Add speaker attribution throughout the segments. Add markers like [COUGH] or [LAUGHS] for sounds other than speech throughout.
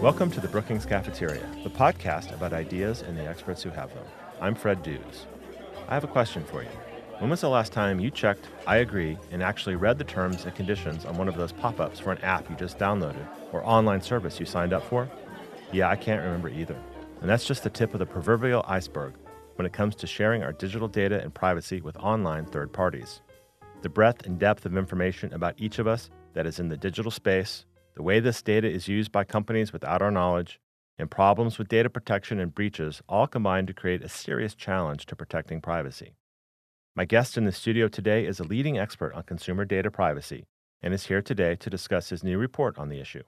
Speaker 1: Welcome to the Brookings Cafeteria, the podcast about ideas and the experts who have them. I'm Fred Dews. I have a question for you. When was the last time you checked I agree and actually read the terms and conditions on one of those pop ups for an app you just downloaded or online service you signed up for? Yeah, I can't remember either. And that's just the tip of the proverbial iceberg when it comes to sharing our digital data and privacy with online third parties. The breadth and depth of information about each of us that is in the digital space the way this data is used by companies without our knowledge, and problems with data protection and breaches all combine to create a serious challenge to protecting privacy. My guest in the studio today is a leading expert on consumer data privacy and is here today to discuss his new report on the issue.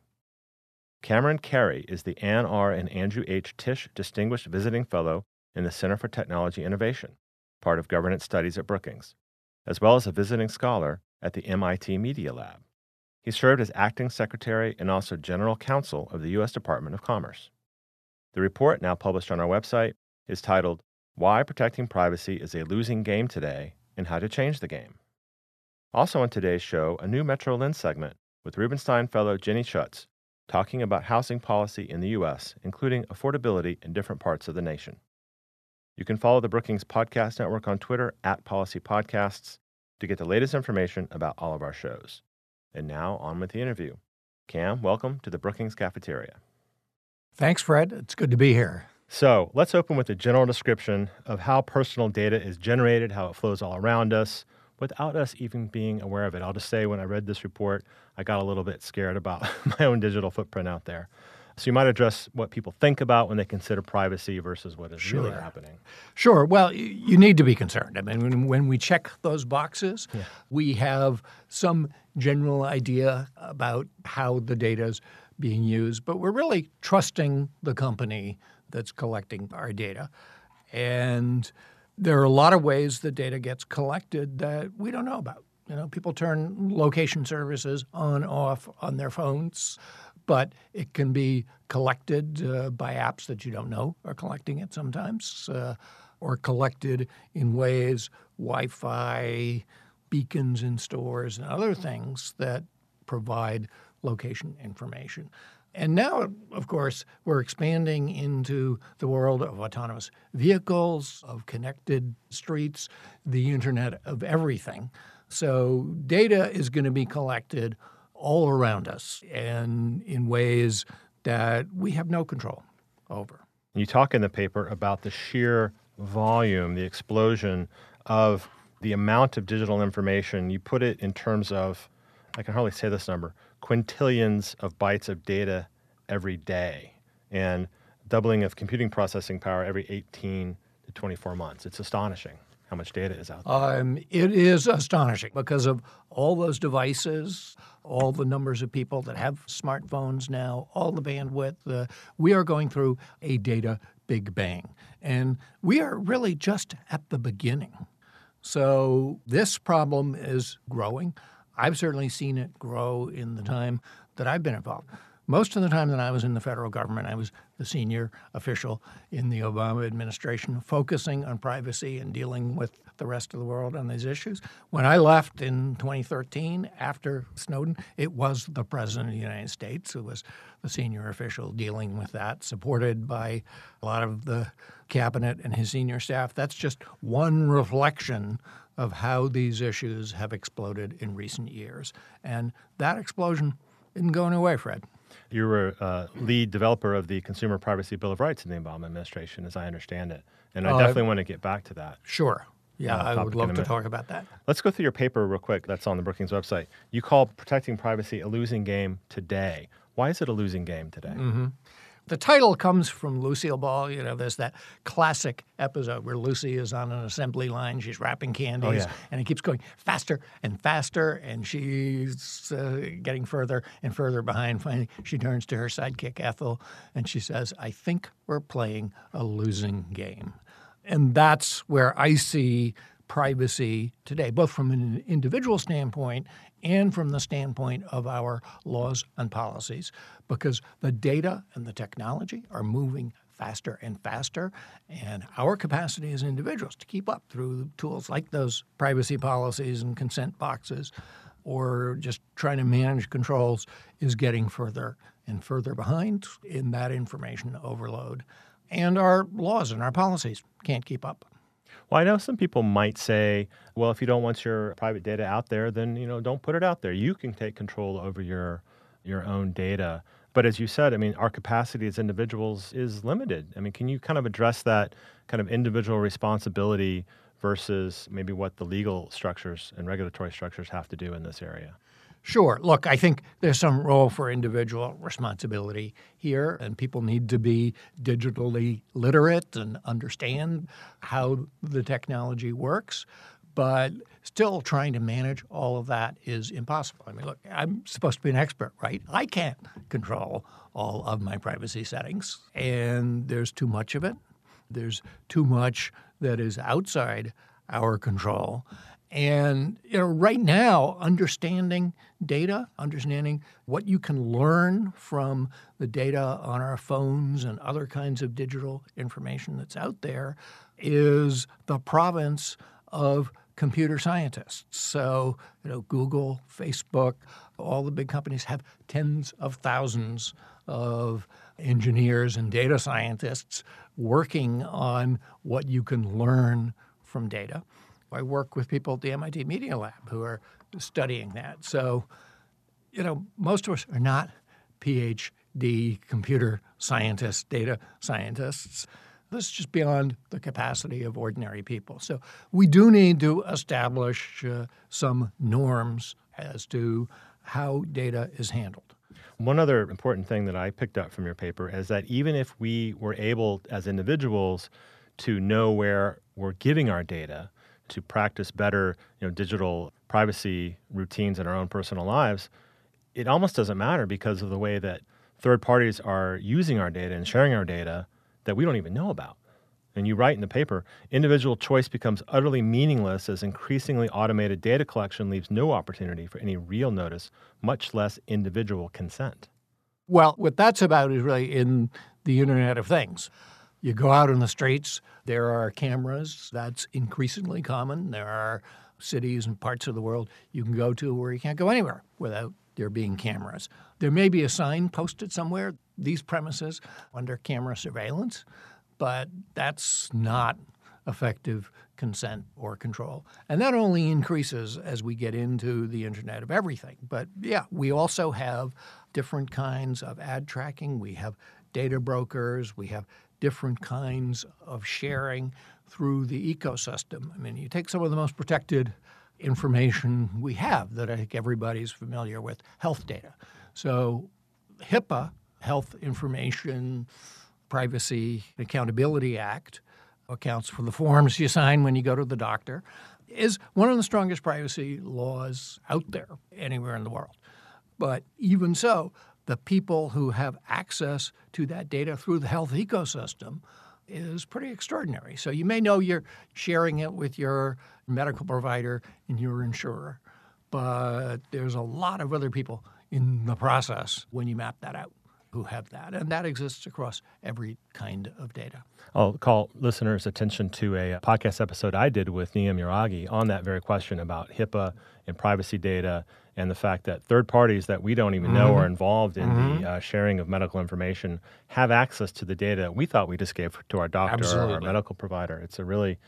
Speaker 1: Cameron Kerry is the Ann R. and Andrew H. Tisch Distinguished Visiting Fellow in the Center for Technology Innovation, part of Governance Studies at Brookings, as well as a visiting scholar at the MIT Media Lab. He served as acting secretary and also general counsel of the U.S. Department of Commerce. The report, now published on our website, is titled Why Protecting Privacy is a Losing Game Today and How to Change the Game. Also on today's show, a new Metro Lens segment with Rubenstein Fellow Jenny Schuetz talking about housing policy in the U.S., including affordability in different parts of the nation. You can follow the Brookings Podcast Network on Twitter at Policy Podcasts to get the latest information about all of our shows. And now on with the interview. Cam, welcome to the Brookings Cafeteria.
Speaker 2: Thanks, Fred. It's good to be here.
Speaker 1: So let's open with a general description of how personal data is generated, how it flows all around us, without us even being aware of it. I'll just say when I read this report, I got a little bit scared about [LAUGHS] my own digital footprint out there. So you might address what people think about when they consider privacy versus what is sure. really happening.
Speaker 2: Sure. Well, you need to be concerned. I mean, when, we check those boxes, yeah. we have some general idea about how the data is being used, but we're really trusting the company that's collecting our data. And there are a lot of ways the data gets collected that we don't know about. You know, people turn location services on off on their phones but it can be collected uh, by apps that you don't know are collecting it sometimes, uh, or collected in ways Wi Fi, beacons in stores, and other things that provide location information. And now, of course, we're expanding into the world of autonomous vehicles, of connected streets, the Internet of everything. So, data is going to be collected all around us and in ways that we have no control over.
Speaker 1: You talk in the paper about the sheer volume, the explosion of the amount of digital information. You put it in terms of, I can hardly say this number, quintillions of bytes of data every day and doubling of computing processing power every 18 to 24 months. It's astonishing how much data is out there? Um,
Speaker 2: it is astonishing because of all those devices, all the numbers of people that have smartphones now, all the bandwidth. Uh, we are going through a data big bang. And we are really just at the beginning. So this problem is growing. I've certainly seen it grow in the time that I've been involved. Most of the time that I was in the federal government, I was the senior official in the Obama administration, focusing on privacy and dealing with the rest of the world on these issues. When I left in 2013, after Snowden, it was the President of the United States who was the senior official dealing with that, supported by a lot of the cabinet and his senior staff. That's just one reflection of how these issues have exploded in recent years. And that explosion isn't going away, Fred.
Speaker 1: You were uh, lead developer of the Consumer Privacy Bill of Rights in the Obama administration, as I understand it. And I uh, definitely want to get back to that.
Speaker 2: Sure. Yeah, uh, I would love to talk about that.
Speaker 1: Let's go through your paper real quick that's on the Brookings website. You call protecting privacy a losing game today. Why is it a losing game today?
Speaker 2: Mm-hmm. The title comes from Lucille Ball. You know, there's that classic episode where Lucy is on an assembly line. She's wrapping candies, oh, yeah. and it keeps going faster and faster, and she's uh, getting further and further behind. Finally, she turns to her sidekick, Ethel, and she says, I think we're playing a losing game. And that's where I see privacy today, both from an individual standpoint and from the standpoint of our laws and policies, because the data and the technology are moving faster and faster, and our capacity as individuals to keep up through tools like those privacy policies and consent boxes or just trying to manage controls is getting further and further behind in that information overload. And our laws and our policies can't keep up.
Speaker 1: Well, I know some people might say, well, if you don't want your private data out there, then you know don't put it out there. You can take control over your your own data. But as you said, I mean, our capacity as individuals is limited. I mean, can you kind of address that kind of individual responsibility versus maybe what the legal structures and regulatory structures have to do in this area?
Speaker 2: Sure. Look, I think there's some role for individual responsibility here, and people need to be digitally literate and understand how the technology works. But still, trying to manage all of that is impossible. I mean, look, I'm supposed to be an expert, right? I can't control all of my privacy settings, and there's too much of it. There's too much that is outside our control. And you know, right now, understanding data, understanding what you can learn from the data on our phones and other kinds of digital information that's out there is the province of computer scientists. So, you know, Google, Facebook, all the big companies have tens of thousands of engineers and data scientists working on what you can learn from data. I work with people at the MIT Media Lab who are studying that. So, you know, most of us are not PhD computer scientists, data scientists. This is just beyond the capacity of ordinary people. So we do need to establish uh, some norms as to how data is handled.
Speaker 1: One other important thing that I picked up from your paper is that even if we were able as individuals to know where we're giving our data, to practice better you know, digital privacy routines in our own personal lives, it almost doesn't matter because of the way that third parties are using our data and sharing our data that we don't even know about. And you write in the paper individual choice becomes utterly meaningless as increasingly automated data collection leaves no opportunity for any real notice, much less individual consent.
Speaker 2: Well, what that's about is really in the Internet of Things. You go out in the streets, there are cameras. That's increasingly common. There are cities and parts of the world you can go to where you can't go anywhere without there being cameras. There may be a sign posted somewhere, these premises under camera surveillance, but that's not effective consent or control. And that only increases as we get into the Internet of Everything. But yeah, we also have different kinds of ad tracking. We have data brokers. We have different kinds of sharing through the ecosystem. I mean, you take some of the most protected information we have that I think everybody's familiar with health data. So, HIPAA, Health Information Privacy Accountability Act, accounts for the forms you sign when you go to the doctor, is one of the strongest privacy laws out there anywhere in the world. But even so, the people who have access to that data through the health ecosystem is pretty extraordinary. So you may know you're sharing it with your medical provider and your insurer, but there's a lot of other people in the process when you map that out who have that. And that exists across every kind of data.
Speaker 1: I'll call listeners' attention to a podcast episode I did with Niyam Yaraghi on that very question about HIPAA and privacy data and the fact that third parties that we don't even know mm-hmm. are involved in mm-hmm. the uh, sharing of medical information have access to the data we thought we just gave to our doctor
Speaker 2: Absolutely.
Speaker 1: or our medical provider. It's a really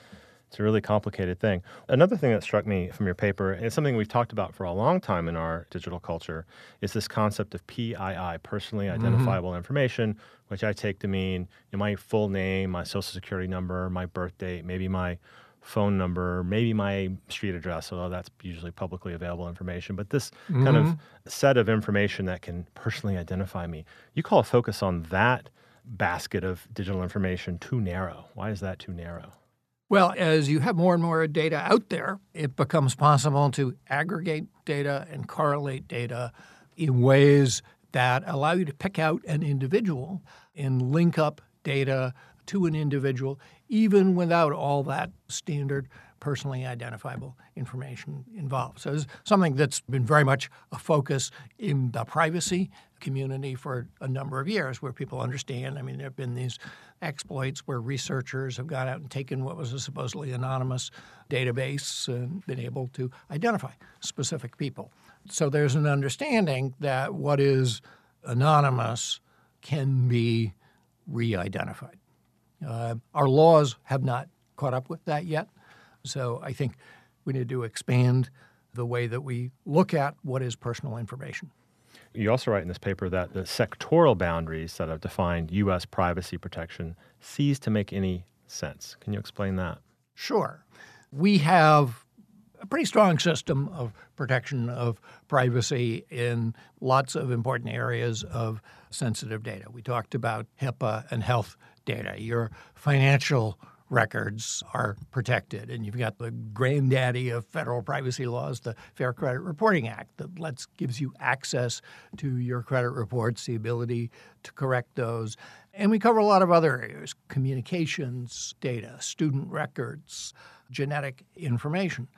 Speaker 1: it's a really complicated thing. Another thing that struck me from your paper, and it's something we've talked about for a long time in our digital culture, is this concept of PII, personally mm-hmm. identifiable mm-hmm. information, which I take to mean my full name, my social security number, my birth date, maybe my phone number, maybe my street address, although that's usually publicly available information. But this mm-hmm. kind of mm-hmm. set of information that can personally identify me, you call a focus on that basket of digital information too narrow. Why is that too narrow?
Speaker 2: Well, as you have more and more data out there, it becomes possible to aggregate data and correlate data in ways that allow you to pick out an individual and link up data to an individual, even without all that standard personally identifiable information involved. So it's something that's been very much a focus in the privacy community for a number of years where people understand. I mean, there have been these exploits where researchers have gone out and taken what was a supposedly anonymous database and been able to identify specific people. So there's an understanding that what is anonymous can be re identified. Uh, our laws have not caught up with that yet. So I think we need to expand the way that we look at what is personal information.
Speaker 1: You also write in this paper that the sectoral boundaries that have defined U.S. privacy protection cease to make any sense. Can you explain that?
Speaker 2: Sure. We have a pretty strong system of protection of privacy in lots of important areas of sensitive data. We talked about HIPAA and health data. Your financial records are protected. And you've got the granddaddy of federal privacy laws, the Fair Credit Reporting Act, that lets gives you access to your credit reports, the ability to correct those. And we cover a lot of other areas communications, data, student records, genetic information.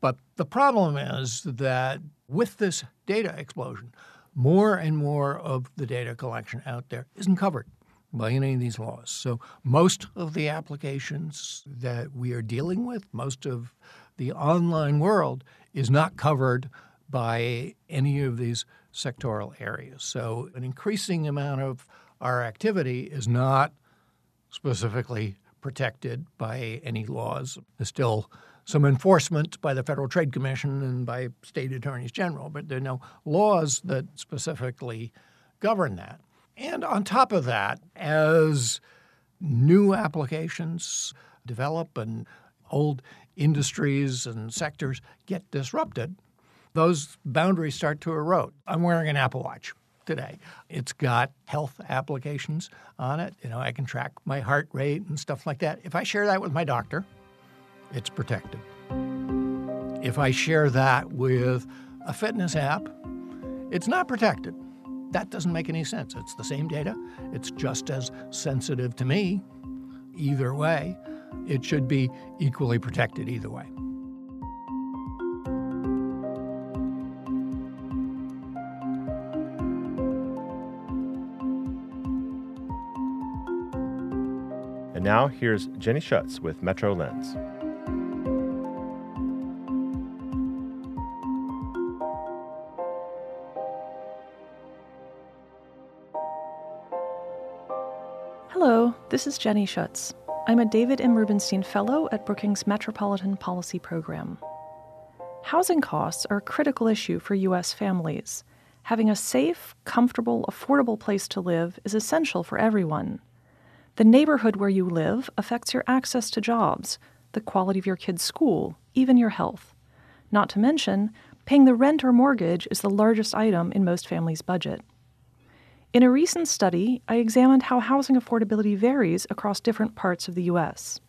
Speaker 2: But the problem is that with this data explosion, more and more of the data collection out there isn't covered by any of these laws. So most of the applications that we are dealing with, most of the online world is not covered by any of these sectoral areas. So an increasing amount of our activity is not specifically protected by any laws. There's still some enforcement by the Federal Trade Commission and by state attorneys general, but there are no laws that specifically govern that. And on top of that, as new applications develop and old industries and sectors get disrupted, those boundaries start to erode. I'm wearing an Apple Watch today. It's got health applications on it. You know, I can track my heart rate and stuff like that. If I share that with my doctor, it's protected. If I share that with a fitness app, it's not protected. That doesn't make any sense. It's the same data, it's just as sensitive to me. Either way, it should be equally protected either way.
Speaker 1: And now here's Jenny Schuetz with Metro Lens.
Speaker 3: This is Jenny Schuetz. I'm a David M. Rubenstein Fellow at Brookings Metropolitan Policy Program. Housing costs are a critical issue for U.S. families. Having a safe, comfortable, affordable place to live is essential for everyone. The neighborhood where you live affects your access to jobs, the quality of your kids' school, even your health. Not to mention, paying the rent or mortgage is the largest item in most families' budget. In a recent study, I examined how housing affordability varies across different parts of the U.S.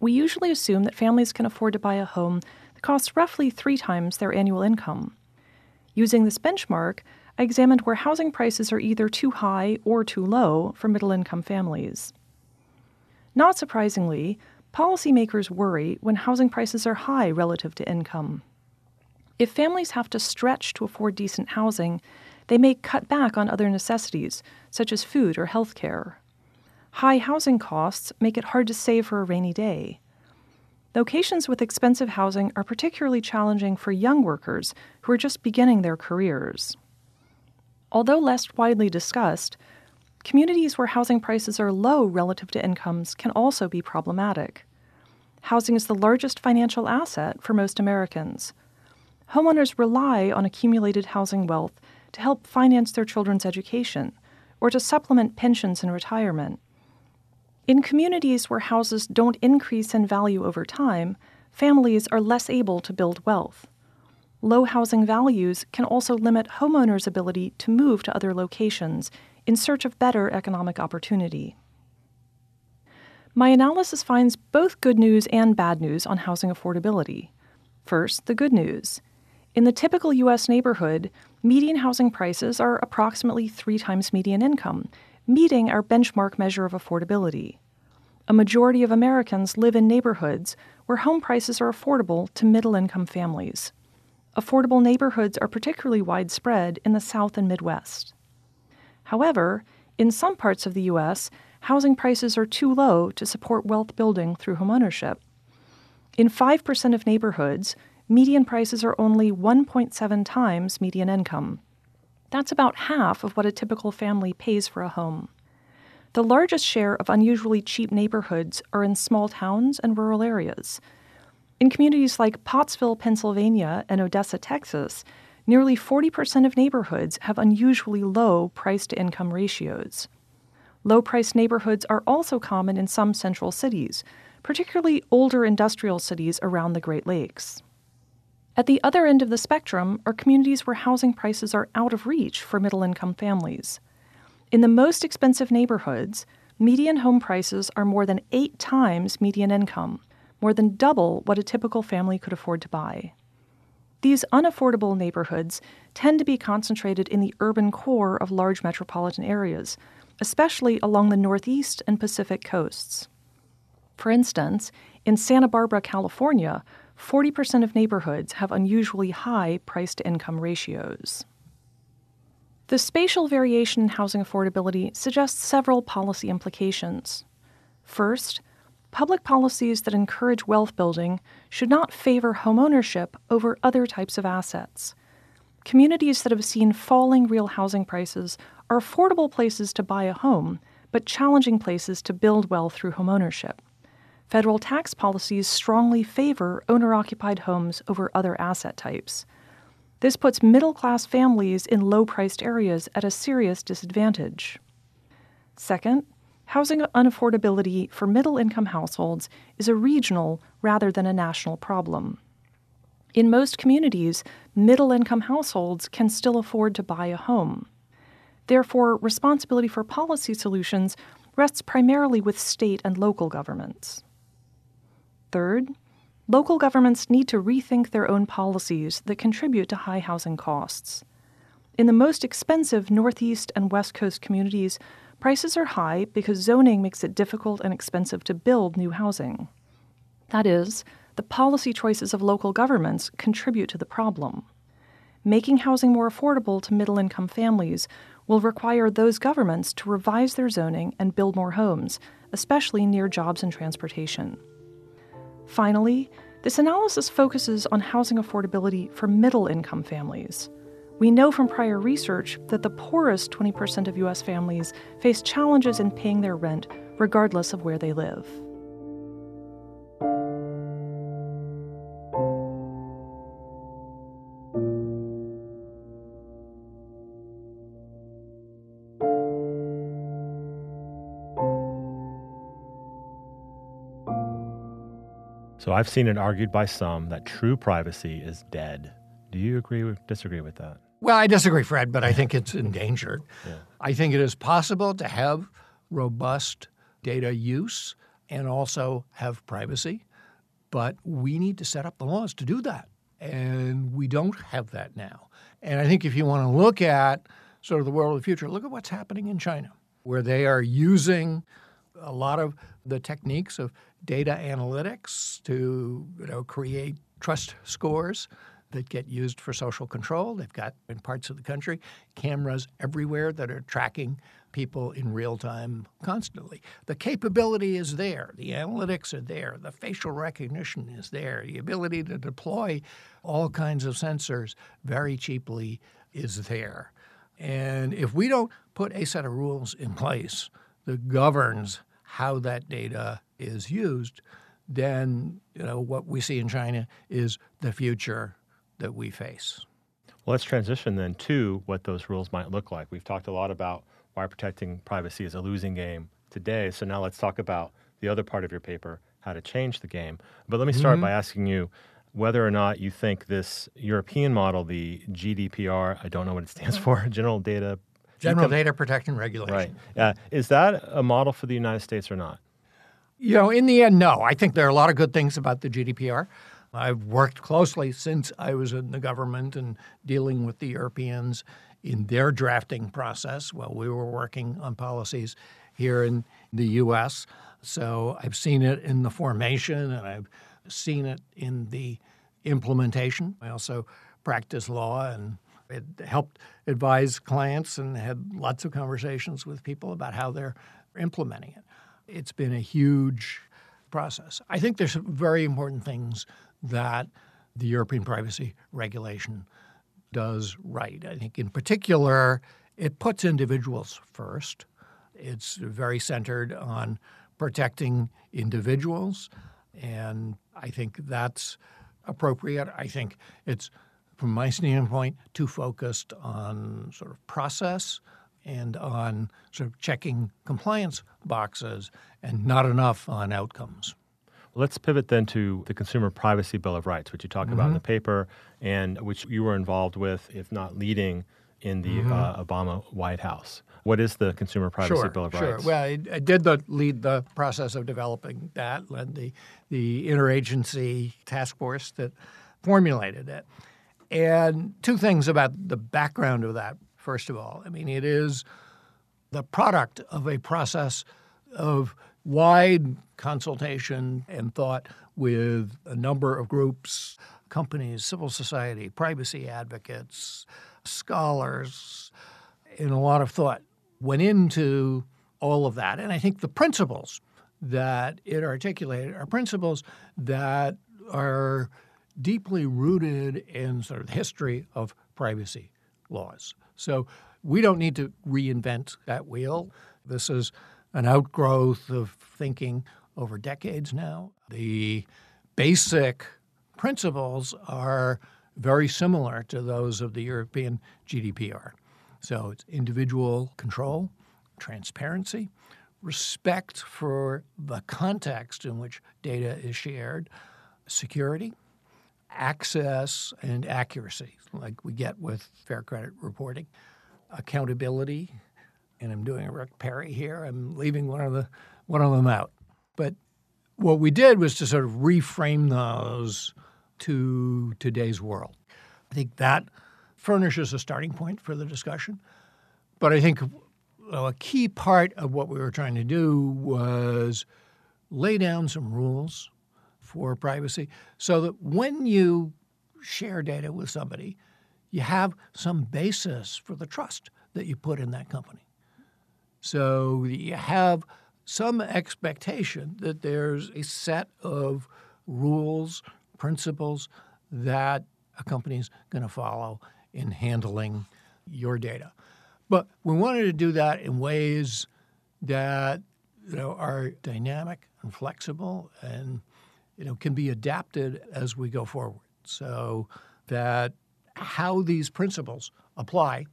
Speaker 3: We usually assume that families can afford to buy a home that costs roughly three times their annual income. Using this benchmark, I examined where housing prices are either too high or too low for middle income families. Not surprisingly, policymakers worry when housing prices are high relative to income. If families have to stretch to afford decent housing, they may cut back on other necessities, such as food or health care. High housing costs make it hard to save for a rainy day. Locations with expensive housing are particularly challenging for young workers who are just beginning their careers. Although less widely discussed, communities where housing prices are low relative to incomes can also be problematic. Housing is the largest financial asset for most Americans. Homeowners rely on accumulated housing wealth to help finance their children's education or to supplement pensions in retirement. In communities where houses don't increase in value over time, families are less able to build wealth. Low housing values can also limit homeowners' ability to move to other locations in search of better economic opportunity. My analysis finds both good news and bad news on housing affordability. First, the good news. In the typical U.S. neighborhood, median housing prices are approximately three times median income, meeting our benchmark measure of affordability. A majority of Americans live in neighborhoods where home prices are affordable to middle income families. Affordable neighborhoods are particularly widespread in the South and Midwest. However, in some parts of the U.S., housing prices are too low to support wealth building through homeownership. In 5% of neighborhoods, median prices are only 1.7 times median income. That's about half of what a typical family pays for a home. The largest share of unusually cheap neighborhoods are in small towns and rural areas. In communities like Pottsville, Pennsylvania, and Odessa, Texas, nearly 40% of neighborhoods have unusually low price to income ratios. Low priced neighborhoods are also common in some central cities, particularly older industrial cities around the Great Lakes. At the other end of the spectrum are communities where housing prices are out of reach for middle income families. In the most expensive neighborhoods, median home prices are more than eight times median income, more than double what a typical family could afford to buy. These unaffordable neighborhoods tend to be concentrated in the urban core of large metropolitan areas, especially along the Northeast and Pacific coasts. For instance, in Santa Barbara, California, 40% of neighborhoods have unusually high price to income ratios. The spatial variation in housing affordability suggests several policy implications. First, public policies that encourage wealth building should not favor homeownership over other types of assets. Communities that have seen falling real housing prices are affordable places to buy a home, but challenging places to build wealth through homeownership. Federal tax policies strongly favor owner occupied homes over other asset types. This puts middle class families in low priced areas at a serious disadvantage. Second, housing unaffordability for middle income households is a regional rather than a national problem. In most communities, middle income households can still afford to buy a home. Therefore, responsibility for policy solutions rests primarily with state and local governments. Third, Local governments need to rethink their own policies that contribute to high housing costs. In the most expensive Northeast and West Coast communities, prices are high because zoning makes it difficult and expensive to build new housing. That is, the policy choices of local governments contribute to the problem. Making housing more affordable to middle income families will require those governments to revise their zoning and build more homes, especially near jobs and transportation. Finally, this analysis focuses on housing affordability for middle income families. We know from prior research that the poorest 20% of U.S. families face challenges in paying their rent regardless of where they live.
Speaker 1: I've seen it argued by some that true privacy is dead. Do you agree or disagree with that?
Speaker 2: Well, I disagree, Fred, but I think it's [LAUGHS] endangered. Yeah. I think it is possible to have robust data use and also have privacy, but we need to set up the laws to do that. And we don't have that now. And I think if you want to look at sort of the world of the future, look at what's happening in China, where they are using a lot of the techniques of data analytics to you know, create trust scores that get used for social control. They've got in parts of the country cameras everywhere that are tracking people in real time constantly. The capability is there, the analytics are there, the facial recognition is there, the ability to deploy all kinds of sensors very cheaply is there. And if we don't put a set of rules in place that governs how that data is used, then you know what we see in China is the future that we face.
Speaker 1: Well, let's transition then to what those rules might look like. We've talked a lot about why protecting privacy is a losing game today. So now let's talk about the other part of your paper, how to change the game. But let me start mm-hmm. by asking you whether or not you think this European model, the GDPR, I don't know what it stands for, [LAUGHS] General Data
Speaker 2: General Data Protection Regulation.
Speaker 1: Right. Uh, is that a model for the United States or not?
Speaker 2: You know, in the end, no. I think there are a lot of good things about the GDPR. I've worked closely since I was in the government and dealing with the Europeans in their drafting process while we were working on policies here in the U.S. So I've seen it in the formation and I've seen it in the implementation. I also practice law and it helped advise clients and had lots of conversations with people about how they're implementing it. It's been a huge process. I think there's some very important things that the European privacy regulation does right. I think, in particular, it puts individuals first. It's very centered on protecting individuals, and I think that's appropriate. I think it's, from my standpoint, too focused on sort of process and on sort of checking compliance boxes and not enough on outcomes.
Speaker 1: Let's pivot then to the Consumer Privacy Bill of Rights, which you talk mm-hmm. about in the mm-hmm. paper and which you were involved with, if not leading, in the mm-hmm. uh, Obama White House. What is the Consumer Privacy
Speaker 2: sure,
Speaker 1: Bill of Rights?
Speaker 2: sure.
Speaker 1: Rights?
Speaker 2: Well, I, I did the, lead the process of developing that, led the, the interagency task force that formulated it. And two things about the background of that, first of all. I mean, it is the product of a process of wide consultation and thought with a number of groups, companies, civil society, privacy advocates, scholars, and a lot of thought went into all of that. And I think the principles that it articulated are principles that are deeply rooted in sort of the history of privacy laws. So we don't need to reinvent that wheel. This is an outgrowth of thinking over decades now. The basic principles are very similar to those of the European GDPR. So it's individual control, transparency, respect for the context in which data is shared, security, access, and accuracy, like we get with fair credit reporting, accountability, and I'm doing a Rick Perry here. I'm leaving one of the one of them out. But what we did was to sort of reframe those to today's world. I think that furnishes a starting point for the discussion. But I think a key part of what we were trying to do was lay down some rules for privacy so that when you share data with somebody, you have some basis for the trust that you put in that company. So you have some expectation that there's a set of rules, principles that a company's going to follow in handling your data. But we wanted to do that in ways that you know are dynamic and flexible and you know can be adapted as we go forward. So that how these principles apply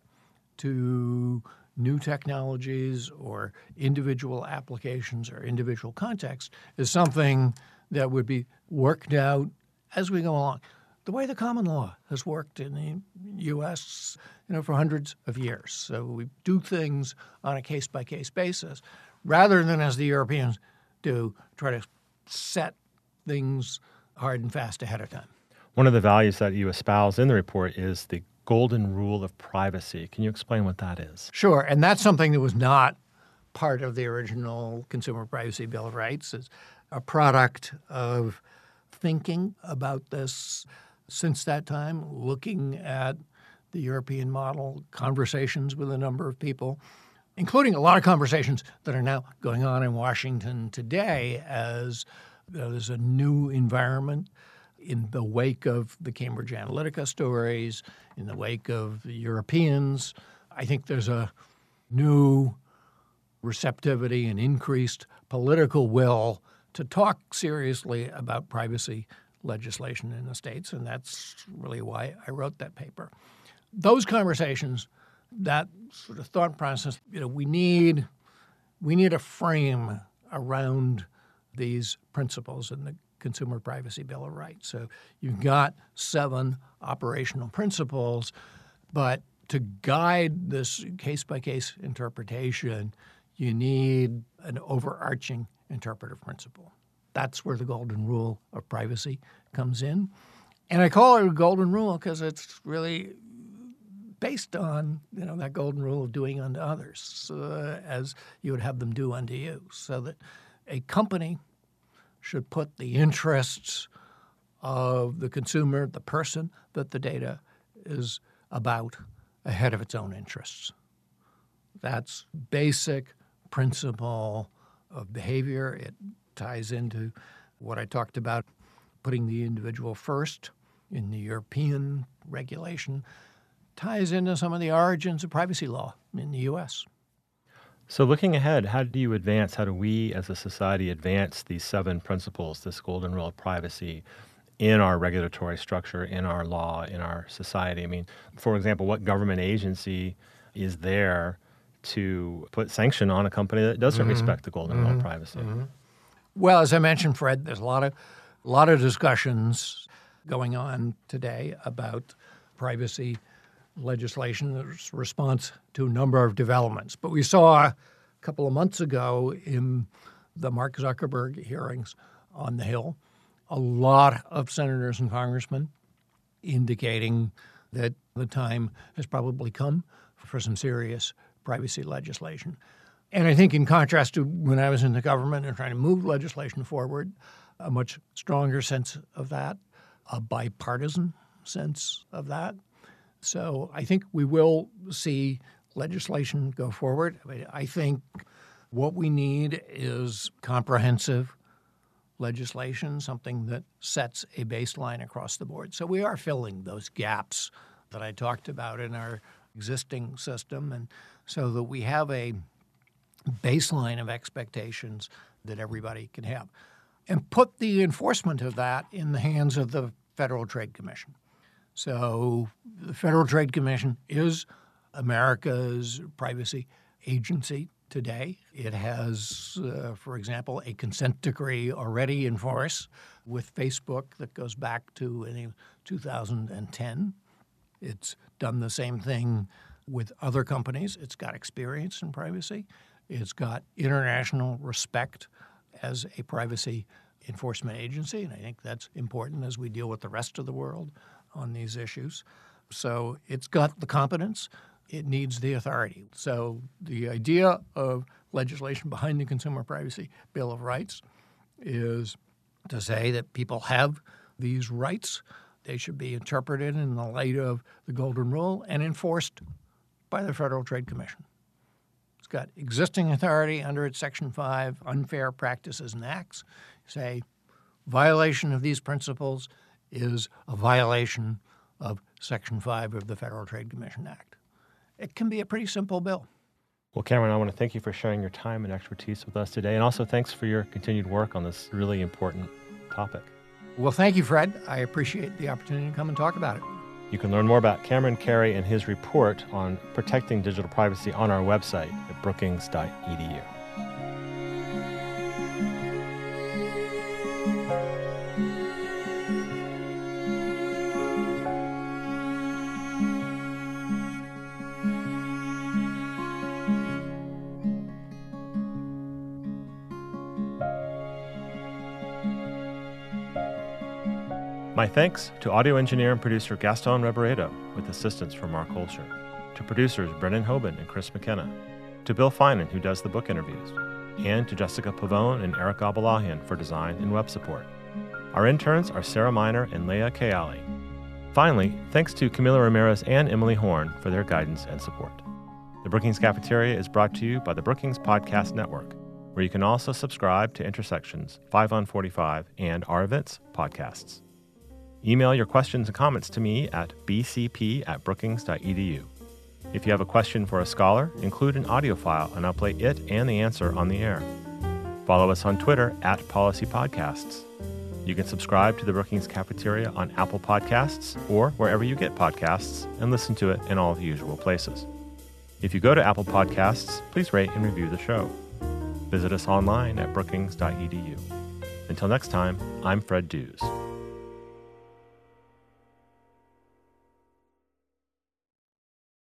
Speaker 2: to new technologies or individual applications or individual contexts is something that would be worked out as we go along. The way the common law has worked in the U.S. You know, for hundreds of years. So we do things on a case by case basis rather than as the Europeans do, try to set things hard and fast ahead of time.
Speaker 1: One of the values that you espouse in the report is the golden rule of privacy. Can you explain what that is?
Speaker 2: Sure. And that's something that was not part of the original Consumer Privacy Bill of Rights. It's a product of thinking about this since that time, looking at the European model, conversations with a number of people, including a lot of conversations that are now going on in Washington today as there's a new environment in the wake of the Cambridge Analytica stories, in the wake of the Europeans. I think there's a new receptivity and increased political will to talk seriously about privacy legislation in the states, and that's really why I wrote that paper. Those conversations, that sort of thought process, you know, we need we need a frame around these principles in the Consumer Privacy Bill of Rights. So you've got seven operational principles, but to guide this case by case interpretation, you need an overarching interpretive principle. That's where the golden rule of privacy comes in. And I call it a golden rule because it's really based on you know that golden rule of doing unto others uh, as you would have them do unto you, so that a company should put the interests of the consumer, the person that the data is about, ahead of its own interests. That's basic principle of behavior. It ties into what I talked about putting the individual first in the European regulation ties into some of the origins of privacy law in the U.S.
Speaker 1: So, looking ahead, how do you advance? How do we as a society advance these seven principles, this golden rule of privacy, in our regulatory structure, in our law, in our society? I mean, for example, what government agency is there to put sanction on a company that doesn't mm-hmm. respect the golden mm-hmm. rule of mm-hmm. privacy? Mm-hmm.
Speaker 2: Well, as I mentioned, Fred, there's a lot of a lot of discussions going on today about privacy legislation as response to a number of developments. But we saw a couple of months ago in the Mark Zuckerberg hearings on the Hill a lot of senators and congressmen indicating that the time has probably come for some serious privacy legislation. And I think, in contrast to when I was in the government and trying to move legislation forward, a much stronger sense of that, a bipartisan sense of that. So I think we will see legislation go forward. I think what we need is comprehensive legislation, something that sets a baseline across the board. So we are filling those gaps that I talked about in our existing system, and so that we have a baseline of expectations that everybody can have. And put the enforcement of that in the hands of the Federal Trade Commission. So the Federal Trade Commission is America's privacy agency today. It has, uh, for example, a consent decree already in force with Facebook that goes back to 2010. It's done the same thing with other companies. It's got experience in privacy. It's got international respect as a privacy enforcement agency, and I think that's important as we deal with the rest of the world on these issues. So it's got the competence, it needs the authority. So the idea of legislation behind the Consumer Privacy Bill of Rights is to say that people have these rights. They should be interpreted in the light of the Golden Rule and enforced by the Federal Trade Commission. It's got existing authority under its Section 5, unfair practices and acts. Say, violation of these principles is a violation of Section 5 of the Federal Trade Commission Act. It can be a pretty simple bill.
Speaker 1: Well, Cameron, I want to thank you for sharing your time and expertise with us today, and also thanks for your continued work on this really important topic.
Speaker 2: Well, thank you, Fred. I appreciate the opportunity to come and talk about it.
Speaker 1: You can learn more about Cameron Kerry and his report on protecting digital privacy on our website at brookings.edu. thanks to audio engineer and producer Gaston Reboredo, with assistance from Mark Holscher, to producers Brennan Hoban and Chris McKenna, to Bill Finan, who does the book interviews, and to Jessica Pavone and Eric Abalahin for design and web support. Our interns are Sarah Miner and Leah Kayali. Finally, thanks to Camila Ramirez and Emily Horn for their guidance and support. The Brookings Cafeteria is brought to you by the Brookings Podcast Network, where you can also subscribe to Intersections 5 on 45 and our events podcasts. Email your questions and comments to me at bcp at brookings.edu. If you have a question for a scholar, include an audio file and I'll play it and the answer on the air. Follow us on Twitter at Policy Podcasts. You can subscribe to the Brookings Cafeteria on Apple Podcasts or wherever you get podcasts and listen to it in all the usual places. If you go to Apple Podcasts, please rate and review the show. Visit us online at brookings.edu. Until next time, I'm Fred Dews.